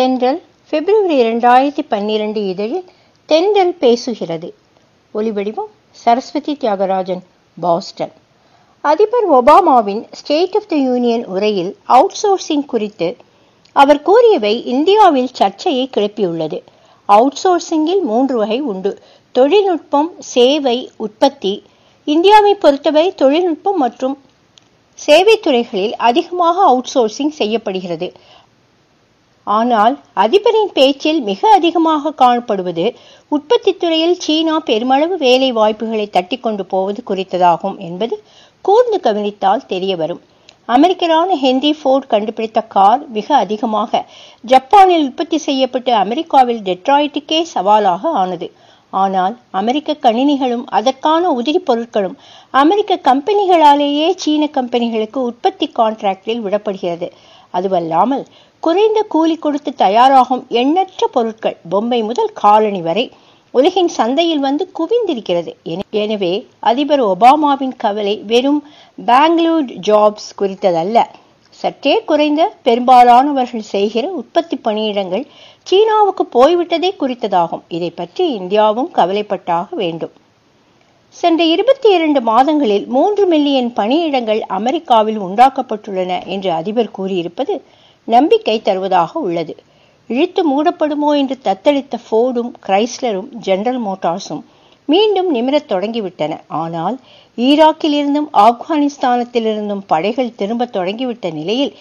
தென்றல் பிப்ரவரி இரண்டாயிரத்தி பன்னிரண்டு இதழில் தென்றல் பேசுகிறது. ஒலிவடிவம் சரஸ்வதி தியாகராஜன் பாஸ்டன். அதிபர் ஒபாமாவின் ஸ்டேட் ஆஃப் த யூனியன் உரையில் அவுட் சோர்சிங் குறித்து அவர் கூறியவை இந்தியாவில் சர்ச்சையை கிளப்பியுள்ளது. அவுட் சோர்சிங்கில் மூன்று வகை உண்டு. தொழில்நுட்பம் சேவை உற்பத்தி. இந்தியாவை பொறுத்தவரை தொழில்நுட்பம் மற்றும் சேவை துறைகளில் அதிகமாக அவுட் சோர்சிங் செய்யப்படுகிறது. ஆனால் அதிபரின் பேச்சில் மிக அதிகமாக காணப்படுவது உற்பத்தி துறையில் சீனா பெருமளவு வேலை வாய்ப்புகளை தட்டி கொண்டு போவது குறித்ததாகும் என்பது கூர்ந்து கவனித்தால் தெரிய வரும் அமெரிக்கரான ஹென்ரி ஃபோர்ட் கண்டுபிடித்த கார் மிக அதிகமாக ஜப்பானில் உற்பத்தி செய்யப்பட்டு அமெரிக்காவில் டெட்ராய்டுக்கே சவாலாக ஆனது. ஆனால் அமெரிக்க கணினிகளும் அதற்கான உதிரி பொருட்களும் அமெரிக்க கம்பெனிகளாலேயே சீன கம்பெனிகளுக்கு உற்பத்தி கான்ட்ராக்டில் விடப்படுகிறது. அதுவல்லாமல் குறைந்த கூலி கொடுத்து தயாராகும் எண்ணற்ற பொருட்கள் பொம்மை முதல் காலனி வரை உலகின் சந்தையில் வந்து குவிந்திருக்கிறது. எனவே அதிபர் ஒபாமாவின் கவலை வெறும் பெங்களூர் ஜாப்ஸ் குறித்ததல்ல. சற்றே குறைந்த பெரும்பாலானவர்கள் செய்கிற உற்பத்தி பணியிடங்கள் சீனாவுக்கு போய்விட்டதே குறித்ததாகும். இதை பற்றி இந்தியாவும் கவலைப்பட்டாக வேண்டும். சென்ற இருபத்தி இரண்டு மாதங்களில் மூன்று மில்லியன் பணியிடங்கள் அமெரிக்காவில் உண்டாக்கப்பட்டுள்ளன என்று அதிபர் கூறியிருப்பது நம்பிக்கை தருவதாக உள்ளது. இழுத்து மூடப்படுமோ என்று தத்தளித்த ஃபோர்டும் கிரைஸ்லரும் ஜெனரல் மோட்டார்ஸும் மீண்டும் நிமிரத் தொடங்கிவிட்டன. ஆனால் ஈராக்கில் இருந்தும் ஆப்கானிஸ்தானத்திலிருந்தும் படைகள் திரும்ப தொடங்கிவிட்ட நிலையில்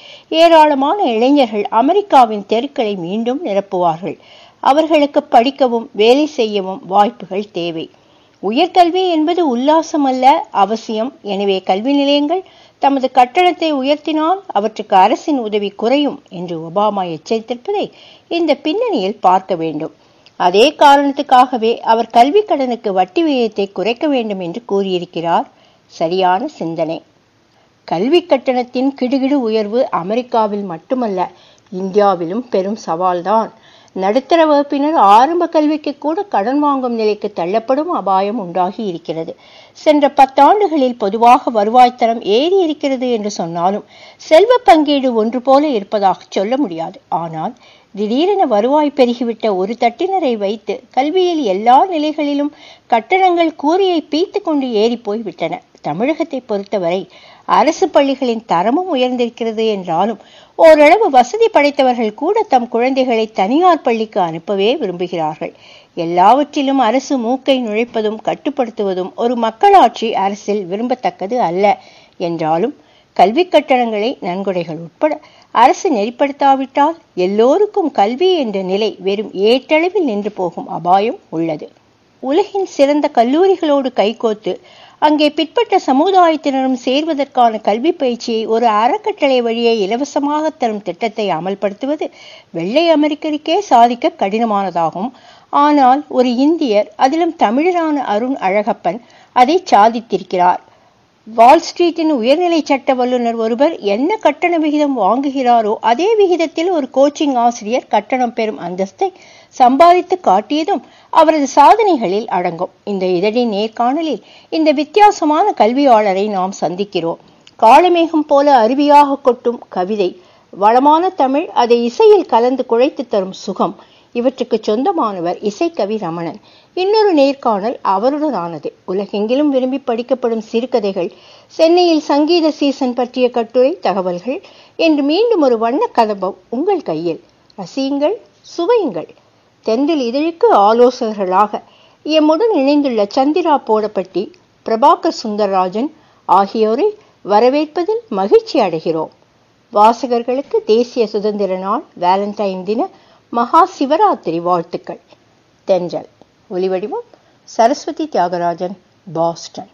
ஏராளமான இளைஞர்கள் அமெரிக்காவின் தெருக்களை மீண்டும் நிரப்புவார்கள். அவர்களுக்கு படிக்கவும் வேலை செய்யவும் வாய்ப்புகள் தேவை. உயர்கல்வி என்பது உல்லாசம் அல்ல அவசியம். எனவே கல்வி நிலையங்கள் தமது கட்டணத்தை உயர்த்தினால் அவற்றுக்கு அரசின் உதவி குறையும் என்று ஒபாமா எச்சரித்திருப்பதை இந்த பின்னணியில் பார்க்க வேண்டும். அதே காரணத்துக்காகவே அவர் கல்வி கடனுக்கு வட்டி விகிதத்தை குறைக்க வேண்டும் என்று கூறியிருக்கிறார். சரியான சிந்தனை. கல்வி கட்டணத்தின் கிடுகிடு உயர்வு அமெரிக்காவில் மட்டுமல்ல இந்தியாவிலும் பெரும் சவால்தான். நடுத்தர வகுப்பினர் ஆரம்ப கல்விக்கு கூட கடன் வாங்கும் நிலைக்கு தள்ளப்படும் அபாயம் உண்டாகி இருக்கிறது. சென்ற பத்தாண்டுகளில் பொதுவாக வருவாய் தரம் ஏறி இருக்கிறது என்று சொன்னாலும் செல்வ பங்கீடு ஒன்று போல இருப்பதாக சொல்ல முடியாது. ஆனால் திடீரென வருவாய் பெருகிவிட்ட ஒரு தட்டினரை வைத்து கல்வியில் எல்லா நிலைகளிலும் கட்டணங்கள் கூறியை பீத்து கொண்டு ஏறி போய் விட்டன தமிழகத்தை பொறுத்தவரை அரசு பள்ளிகளின் தரமும் உயர்ந்திருக்கிறது என்றாலும் ஓரளவு வசதி படைத்தவர்கள் கூட தம் குழந்தைகளை தனியார் பள்ளிக்கு அனுப்பவே விரும்புகிறார்கள். எல்லாவற்றிலும் அரசு மூக்கை நுழைப்பதும் கட்டுப்படுத்துவதும் ஒரு மக்களாட்சி அரசில் விரும்பத்தக்கது அல்ல என்றாலும் கல்வி கட்டணங்களை நன்கொடைகள் உட்பட அரசு நெறிப்படுத்தாவிட்டால் எல்லோருக்கும் கல்வி என்ற நிலை வெறும் ஏற்றளவில் நின்று போகும் அபாயம் உள்ளது. உலகின் சிறந்த கல்லூரிகளோடு கைகோத்து அங்கே பிற்பட்ட சமுதாயத்தினரும் சேர்வதற்கான கல்வி பயிற்சியை ஒரு அறக்கட்டளை வழியே இலவசமாக தரும் திட்டத்தை அமல்படுத்துவது வெள்ளை அமெரிக்கருக்கே சாதிக்க கடினமானதாகும். ஆனால் ஒரு இந்தியர் அதிலும் தமிழரான அருண் அழகப்பன் அதை சாதித்திருக்கிறார். வால் ஸ்ட்ரீட்டின் உயர்நிலை சட்ட வல்லுநர் ஒருவர் என்ன கட்டண விகிதம் வாங்குகிறாரோ அதே விகிதத்தில் ஒரு கோச்சிங் ஆசிரியர் கட்டணம் பெறும் அந்தஸ்தை சம்பாதித்து காட்டியதும் அவரது சாதனைகளில் அடங்கும். இந்த இதழின் நேர்காணலில் இந்த வித்தியாசமான கல்வியாளரை நாம் சந்திக்கிறோம். காலமேகம் போல அருவியாக கொட்டும் கவிதை வளமான தமிழ் அதை இசையில் கலந்து குழைத்து தரும் சுகம் இவற்றுக்கு சொந்தமானவர் இசைக்கவி ரமணன். இன்னொரு நேர்காணல் அவருடனானது உலகெங்கிலும் விரும்பி படிக்கப்படும் சிறுகதைகள் சென்னையில் சங்கீத சீசன் பற்றிய கட்டுரை தகவல்கள் என்று மீண்டும் ஒரு வண்ண கதம்பம் உங்கள் கையில். ரசியுங்கள் சுவையுங்கள். தெந்தில் இதழுக்கு ஆலோசகர்களாக எம்முடன் இணைந்துள்ள சந்திரா போடப்பட்டி பிரபாகர் சுந்தரராஜன் ஆகியோரை வரவேற்பதில் மகிழ்ச்சி அடைகிறோம். வாசகர்களுக்கு தேசிய சுதந்திர நாள் வேலண்டைன் தின மகா சிவராத்திரி வாழ்த்துக்கள். தென்றல். ஒலிவடிவம் சரஸ்வதி தியாகராஜன் பாஸ்டன்.